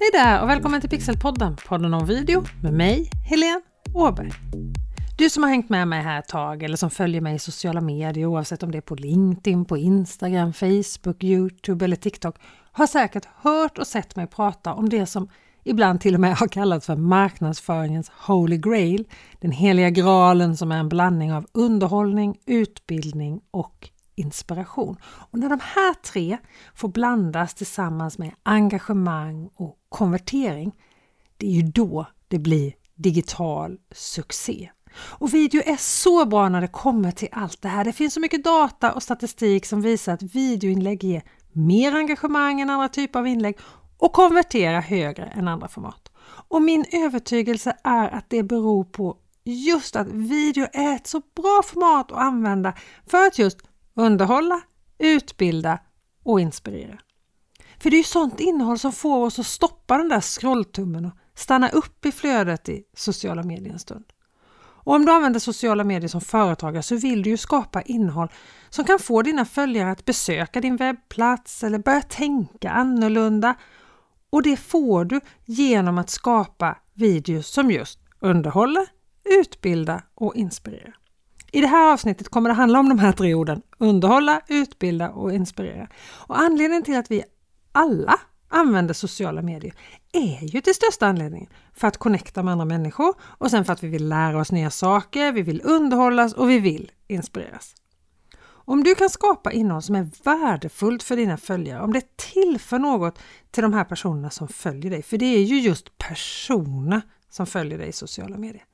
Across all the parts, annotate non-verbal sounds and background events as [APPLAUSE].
Hej där och välkommen till Pixelpodden, podden om video med mig, Helene Åberg. Du som har hängt med mig här ett tag eller som följer mig i sociala medier oavsett om det är på LinkedIn, på Instagram, Facebook, Youtube eller TikTok har säkert hört och sett mig prata om det som ibland till och med har kallats för marknadsföringens Holy Grail, den heliga graalen som är en blandning av underhållning, utbildning och inspiration. Och när de här tre får blandas tillsammans med engagemang och konvertering, det är ju då det blir digital succé. Och video är så bra när det kommer till allt det här. Det finns så mycket data och statistik som visar att videoinlägg ger mer engagemang än andra typer av inlägg och konverterar högre än andra format. Och min övertygelse är att det beror på just att video är ett så bra format att använda för att just underhålla, utbilda och inspirera. För det är ju sånt innehåll som får oss att stoppa den där scrolltummen och stanna upp i flödet i sociala medier en stund. Och om du använder sociala medier som företagare så vill du ju skapa innehåll som kan få dina följare att besöka din webbplats eller börja tänka annorlunda. Och det får du genom att skapa videos som just underhåller, utbildar och inspirerar. I det här avsnittet kommer det handla om de här tre orden underhålla, utbilda och inspirera. Och anledningen till att vi alla använder sociala medier är ju till största anledningen för att connecta med andra människor och sen för att vi vill lära oss nya saker, vi vill underhållas och vi vill inspireras. Om du kan skapa innehåll som är värdefullt för dina följare, om det tillför något till de här personerna som följer dig, för det är ju just personer som följer dig i sociala medier.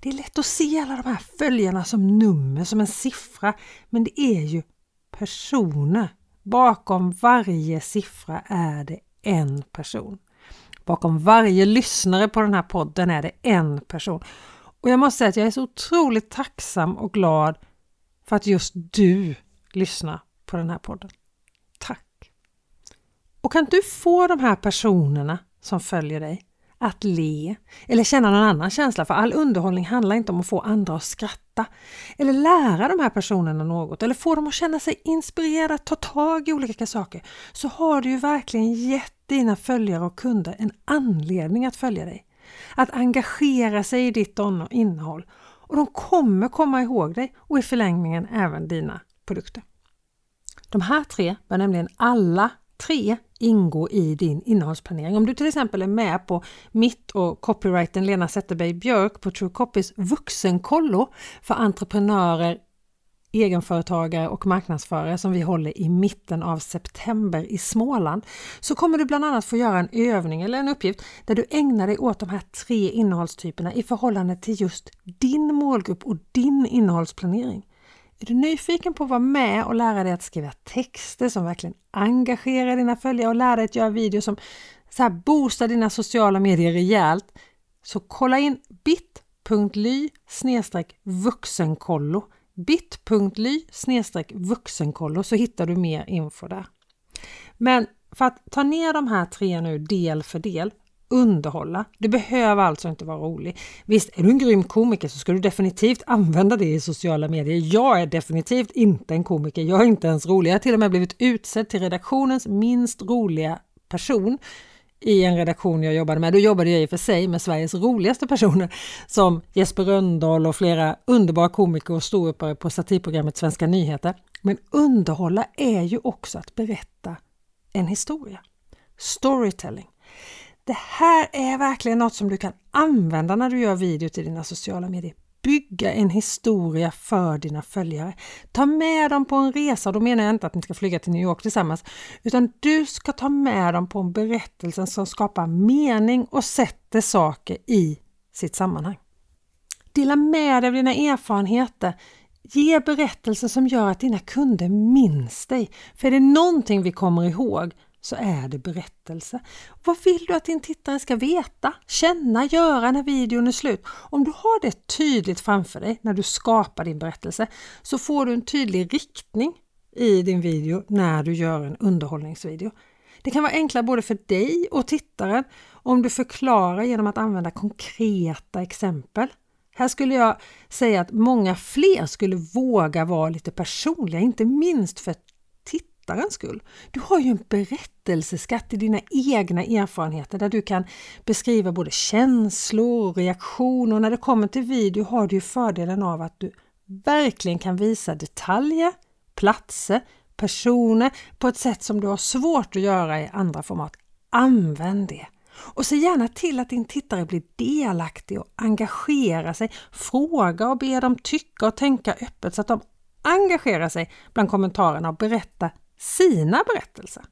Det är lätt att se alla de här följarna som nummer, som en siffra, men det är ju personer. Bakom varje siffra är det en person. Bakom varje lyssnare på den här podden är det en person. Och jag måste säga att jag är så otroligt tacksam och glad för att just du lyssnar på den här podden. Tack! Och kan du få de här personerna som följer dig att le eller känna någon annan känsla för all underhållning handlar inte om att få andra att skratta eller lära de här personerna något eller få dem att känna sig inspirerade att ta tag i olika saker så har du ju verkligen gett dina följare och kunder en anledning att följa dig. Att engagera sig i ditt innehåll och de kommer komma ihåg dig och i förlängningen även dina produkter. De här tre bör nämligen alla tre ingå i din innehållsplanering. Om du till exempel är med på mitt och copywritern Lena Zetterberg Björk på True Copies vuxenkollo för entreprenörer, egenföretagare och marknadsförare som vi håller i mitten av september i Småland så kommer du bland annat få göra en övning eller en uppgift där du ägnar dig åt de här tre innehållstyperna i förhållande till just din målgrupp och din innehållsplanering. Är du nyfiken på att vara med och lära dig att skriva texter som verkligen engagerar dina följare och lära dig att göra videos som så här boostar dina sociala medier rejält så kolla in bit.ly vuxenkollo bit.ly vuxenkollo så hittar du mer info där. Men för att ta ner de här tre nu del för del underhålla. Du behöver alltså inte vara rolig. Visst, är du en grym komiker så ska du definitivt använda det i sociala medier. Jag är definitivt inte en komiker. Jag är inte ens rolig. Jag har till och med blivit utsedd till redaktionens minst roliga person i en redaktion jag jobbade med. Då jobbade jag i och för sig med Sveriges roligaste personer som Jesper Röndahl och flera underbara komiker och ståuppare på satirprogrammet Svenska nyheter. Men underhålla är ju också att berätta en historia. Storytelling. Det här är verkligen något som du kan använda när du gör video till dina sociala medier. Bygga en historia för dina följare. Ta med dem på en resa, då menar jag inte att ni ska flyga till New York tillsammans, utan du ska ta med dem på en berättelse som skapar mening och sätter saker i sitt sammanhang. Dela med dig av dina erfarenheter. Ge berättelser som gör att dina kunder minns dig. För är det någonting vi kommer ihåg så är det berättelse. Vad vill du att din tittare ska veta, känna, göra när videon är slut? Om du har det tydligt framför dig när du skapar din berättelse så får du en tydlig riktning i din video när du gör en underhållningsvideo. Det kan vara enklare både för dig och tittaren om du förklarar genom att använda konkreta exempel. Här skulle jag säga att många fler skulle våga vara lite personliga, inte minst för berättarens skull. Du har ju en berättelseskatt i dina egna erfarenheter där du kan beskriva både känslor, reaktioner och när det kommer till video har du ju fördelen av att du verkligen kan visa detaljer, platser, personer på ett sätt som du har svårt att göra i andra format. Använd det! Och se gärna till att din tittare blir delaktig och engagerar sig. Fråga och be dem tycka och tänka öppet så att de engagerar sig bland kommentarerna och berättar sina berättelser.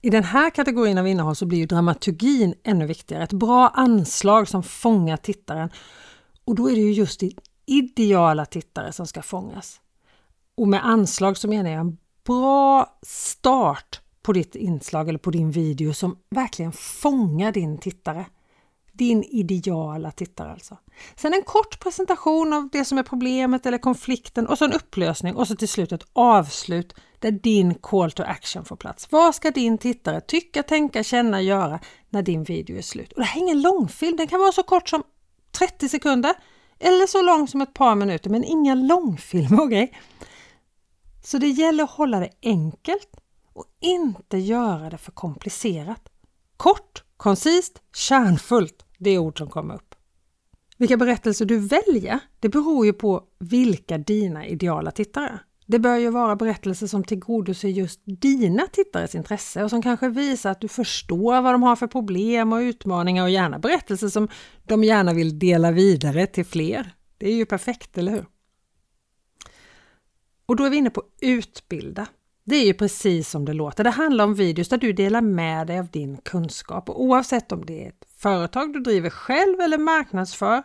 I den här kategorin av innehåll så blir ju dramaturgin ännu viktigare. Ett bra anslag som fångar tittaren. Och då är det ju just din ideala tittare som ska fångas. Och med anslag så menar jag en bra start på ditt inslag eller på din video som verkligen fångar din tittare. Din ideala tittare alltså. Sen en kort presentation av det som är problemet eller konflikten och så en upplösning och så till slut ett avslut där din call to action får plats. Vad ska din tittare tycka, tänka, känna, göra när din video är slut? Och det här är ingen långfilm, den kan vara så kort som 30 sekunder eller så lång som ett par minuter, men inga långfilmer. [LAUGHS] Okay? Så det gäller att hålla det enkelt och inte göra det för komplicerat. Kort, koncist, kärnfullt, det är ord som kommer upp. Vilka berättelser du väljer, det beror ju på vilka dina ideala tittare är. Det bör ju vara berättelser som tillgodoser just dina tittares intresse och som kanske visar att du förstår vad de har för problem och utmaningar och gärna berättelser som de gärna vill dela vidare till fler. Det är ju perfekt, eller hur? Och då är vi inne på utbilda. Det är ju precis som det låter. Det handlar om videos där du delar med dig av din kunskap och oavsett om det är ett företag du driver själv eller marknadsför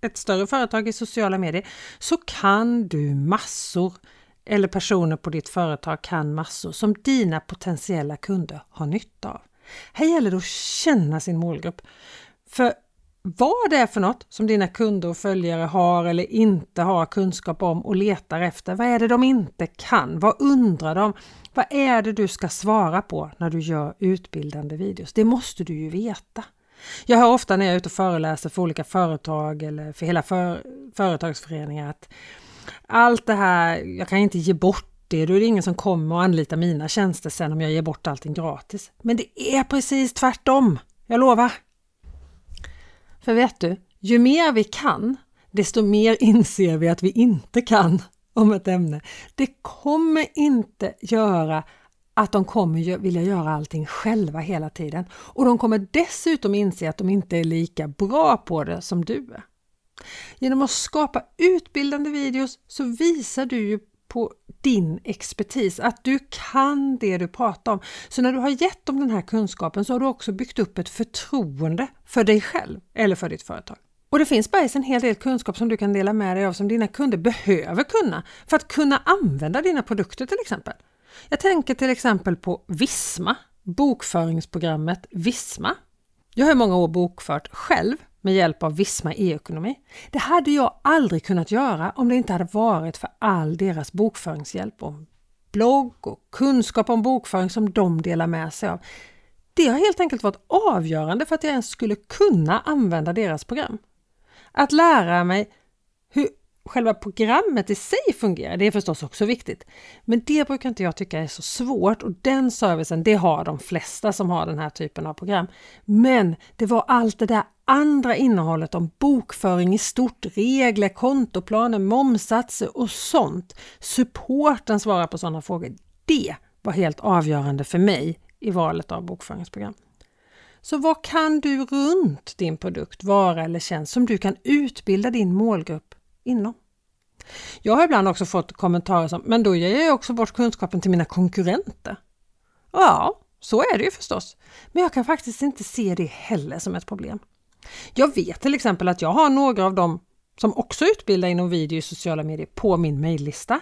ett större företag i sociala medier så kan du massor eller personer på ditt företag kan massor som dina potentiella kunder har nytta av. Här gäller det att känna sin målgrupp. För vad det är för något som dina kunder och följare har eller inte har kunskap om och letar efter. Vad är det de inte kan? Vad undrar de? Vad är det du ska svara på när du gör utbildande videos? Det måste du ju veta. Jag hör ofta när jag är ute och föreläser för olika företag eller för hela för, företagsföreningar att allt det här, jag kan inte ge bort det, då är det ingen som kommer och anlitar mina tjänster sen om jag ger bort allting gratis. Men det är precis tvärtom, jag lovar! För vet du, ju mer vi kan, desto mer inser vi att vi inte kan om ett ämne. Det kommer inte göra att de kommer vilja göra allting själva hela tiden och de kommer dessutom inse att de inte är lika bra på det som du är. Genom att skapa utbildande videos så visar du ju på din expertis, att du kan det du pratar om. Så när du har gett dem den här kunskapen så har du också byggt upp ett förtroende för dig själv eller för ditt företag. Och det finns bergs en hel del kunskap som du kan dela med dig av som dina kunder behöver kunna för att kunna använda dina produkter till exempel. Jag tänker till exempel på Visma, bokföringsprogrammet Visma. Jag har i många år bokfört själv med hjälp av Visma e-ekonomi. Det hade jag aldrig kunnat göra om det inte hade varit för all deras bokföringshjälp och blogg och kunskap om bokföring som de delar med sig av. Det har helt enkelt varit avgörande för att jag ens skulle kunna använda deras program. Att lära mig hur själva programmet i sig fungerar, det är förstås också viktigt. Men det brukar inte jag tycka är så svårt och den servicen, det har de flesta som har den här typen av program. Men det var allt det där andra innehållet om bokföring i stort, regler, kontoplaner, momsatser och sånt. Supporten svarar på sådana frågor. Det var helt avgörande för mig i valet av bokföringsprogram. Så vad kan du runt din produkt, vara eller tjänst som du kan utbilda din målgrupp inom? Jag har ibland också fått kommentarer som “men då ger jag också bort kunskapen till mina konkurrenter”. Ja, så är det ju förstås. Men jag kan faktiskt inte se det heller som ett problem. Jag vet till exempel att jag har några av dem som också utbildar inom video och sociala medier på min mejllista.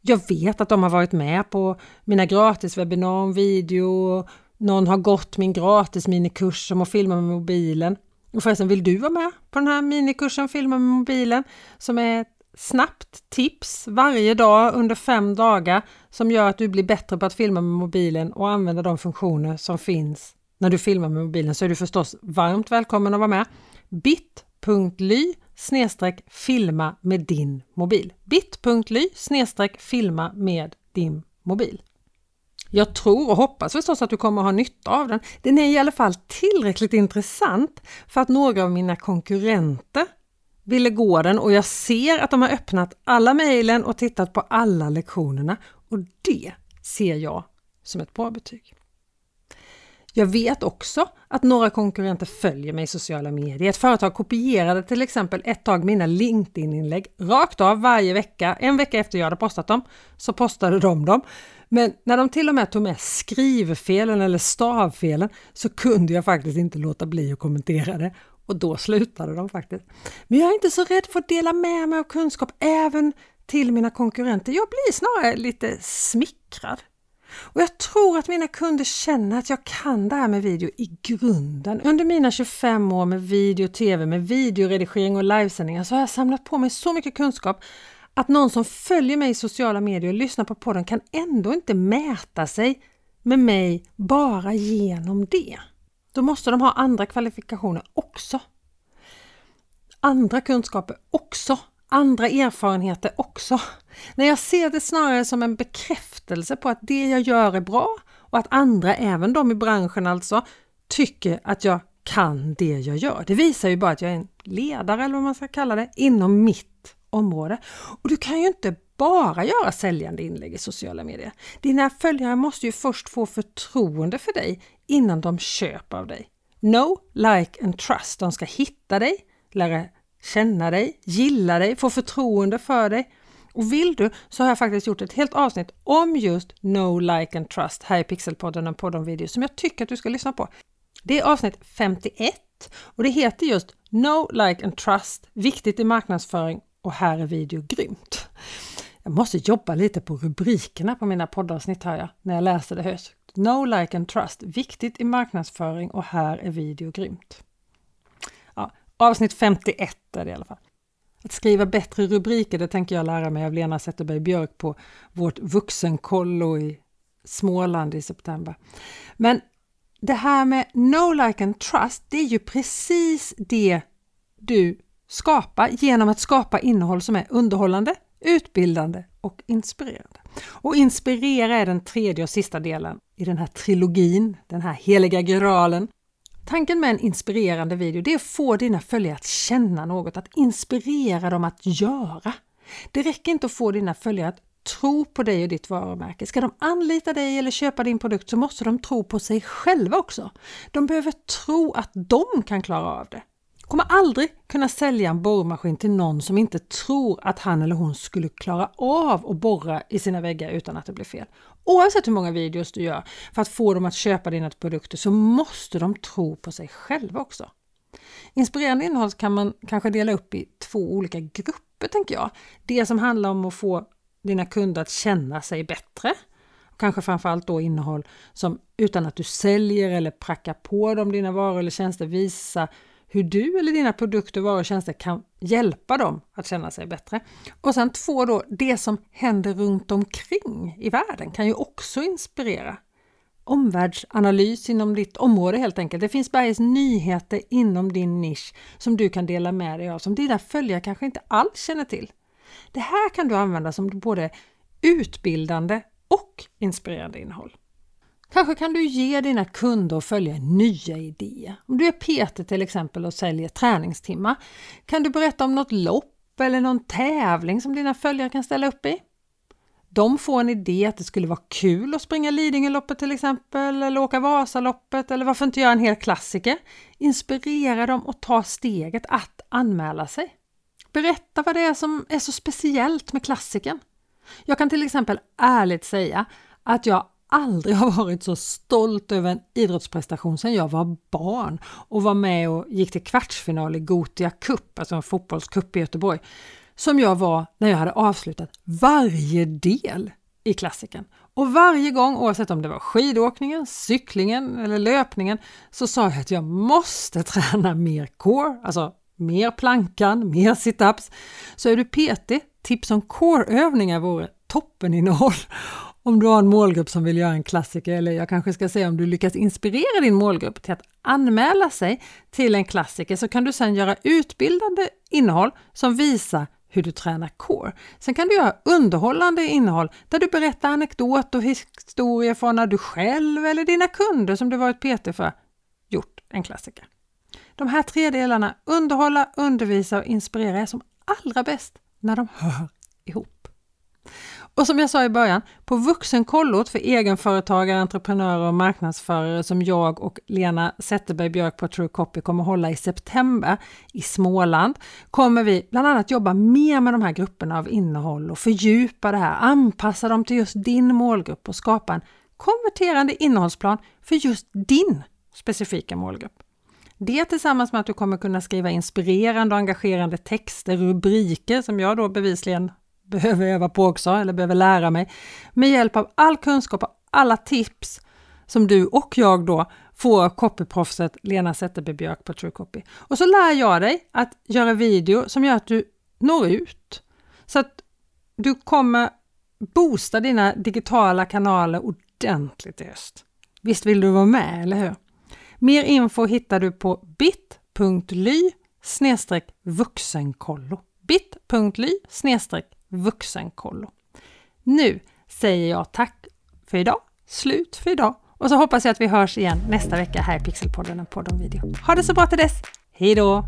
Jag vet att de har varit med på mina gratiswebbinar om video. Någon har gått min gratis minikurs om att filma med mobilen. Och förresten, vill du vara med på den här minikursen Filma med mobilen som är ett snabbt tips varje dag under fem dagar som gör att du blir bättre på att filma med mobilen och använda de funktioner som finns när du filmar med mobilen så är du förstås varmt välkommen att vara med. bit.ly filma med din mobil. bit.ly filma med din mobil. Jag tror och hoppas förstås att du kommer ha nytta av den. Den är i alla fall tillräckligt intressant för att några av mina konkurrenter ville gå den och jag ser att de har öppnat alla mejlen och tittat på alla lektionerna och det ser jag som ett bra betyg. Jag vet också att några konkurrenter följer mig i sociala medier. Ett företag kopierade till exempel ett tag mina LinkedIn-inlägg rakt av varje vecka. En vecka efter jag hade postat dem så postade de dem. Men när de till och med tog med skrivfelen eller stavfelen så kunde jag faktiskt inte låta bli att kommentera det och då slutade de faktiskt. Men jag är inte så rädd för att dela med mig av kunskap även till mina konkurrenter. Jag blir snarare lite smickrad. Och jag tror att mina kunder känner att jag kan det här med video i grunden. Under mina 25 år med video TV, med videoredigering och livesändningar så har jag samlat på mig så mycket kunskap att någon som följer mig i sociala medier och lyssnar på podden kan ändå inte mäta sig med mig bara genom det. Då måste de ha andra kvalifikationer också. Andra kunskaper också. Andra erfarenheter också. När jag ser det snarare som en bekräftelse på att det jag gör är bra och att andra, även de i branschen alltså, tycker att jag kan det jag gör. Det visar ju bara att jag är en ledare eller vad man ska kalla det inom mitt område. Och du kan ju inte bara göra säljande inlägg i sociala medier. Dina följare måste ju först få förtroende för dig innan de köper av dig. Know, like and trust. De ska hitta dig, lära känna dig, gilla dig, få förtroende för dig. Och vill du så har jag faktiskt gjort ett helt avsnitt om just Know, Like and Trust här i Pixelpodden, en podd om video som jag tycker att du ska lyssna på. Det är avsnitt 51 och det heter just Know, Like and Trust, viktigt i marknadsföring och här är video grymt. Jag måste jobba lite på rubrikerna på mina poddavsnitt hör jag, när jag läser det högt. No like and trust, viktigt i marknadsföring och här är video grymt. Ja, avsnitt 51 är det i alla fall. Att skriva bättre rubriker, det tänker jag lära mig av Lena Zetterberg Björk på vårt vuxenkollo i Småland i september. Men det här med no like and trust, det är ju precis det du Skapa genom att skapa innehåll som är underhållande, utbildande och inspirerande. Och inspirera är den tredje och sista delen i den här trilogin, den här heliga graalen. Tanken med en inspirerande video det är att få dina följare att känna något, att inspirera dem att göra. Det räcker inte att få dina följare att tro på dig och ditt varumärke. Ska de anlita dig eller köpa din produkt så måste de tro på sig själva också. De behöver tro att de kan klara av det kommer aldrig kunna sälja en borrmaskin till någon som inte tror att han eller hon skulle klara av att borra i sina väggar utan att det blir fel. Oavsett hur många videos du gör för att få dem att köpa dina produkter så måste de tro på sig själva också. Inspirerande innehåll kan man kanske dela upp i två olika grupper tänker jag. Det som handlar om att få dina kunder att känna sig bättre. Kanske framförallt då innehåll som utan att du säljer eller prackar på dem dina varor eller tjänster visar hur du eller dina produkter, varor och tjänster kan hjälpa dem att känna sig bättre. Och sen två då, det som händer runt omkring i världen kan ju också inspirera. Omvärldsanalys inom ditt område helt enkelt. Det finns bergets nyheter inom din nisch som du kan dela med dig av, som dina följare kanske inte alls känner till. Det här kan du använda som både utbildande och inspirerande innehåll. Kanske kan du ge dina kunder och följare nya idéer. Om du är Peter till exempel och säljer träningstimmar, kan du berätta om något lopp eller någon tävling som dina följare kan ställa upp i? De får en idé att det skulle vara kul att springa Lidingöloppet till exempel, eller åka Vasaloppet, eller varför inte göra en hel klassiker? Inspirera dem och ta steget att anmäla sig. Berätta vad det är som är så speciellt med klassiken. Jag kan till exempel ärligt säga att jag aldrig har varit så stolt över en idrottsprestation sedan jag var barn och var med och gick till kvartsfinal i Gotia Cup, alltså en fotbollscup i Göteborg, som jag var när jag hade avslutat varje del i klassiken. Och varje gång, oavsett om det var skidåkningen, cyklingen eller löpningen, så sa jag att jag måste träna mer core, alltså mer plankan, mer situps. Så är du PT, tips om coreövningar vore toppeninnehåll om du har en målgrupp som vill göra en klassiker eller jag kanske ska säga om du lyckas inspirera din målgrupp till att anmäla sig till en klassiker så kan du sedan göra utbildande innehåll som visar hur du tränar core. Sen kan du göra underhållande innehåll där du berättar anekdoter och historier från när du själv eller dina kunder som du varit PT för gjort en klassiker. De här tre delarna, underhålla, undervisa och inspirera, är som allra bäst när de hör ihop. Och som jag sa i början, på vuxenkollot för egenföretagare, entreprenörer och marknadsförare som jag och Lena Zetterberg Björk på True Copy kommer hålla i september i Småland kommer vi bland annat jobba mer med de här grupperna av innehåll och fördjupa det här, anpassa dem till just din målgrupp och skapa en konverterande innehållsplan för just din specifika målgrupp. Det tillsammans med att du kommer kunna skriva inspirerande och engagerande texter, rubriker som jag då bevisligen behöver öva på också, eller behöver lära mig, med hjälp av all kunskap och alla tips som du och jag då får av copyproffset Lena Zetterby-Björk på TrueCopy. Och så lär jag dig att göra video som gör att du når ut. Så att du kommer boosta dina digitala kanaler ordentligt i höst. Visst vill du vara med, eller hur? Mer info hittar du på bit.ly vuxenkollo. bit.ly vuxenkollo. Nu säger jag tack för idag, slut för idag och så hoppas jag att vi hörs igen nästa vecka här i Pixelpodden, en podd om video. Ha det så bra till dess! Hej då!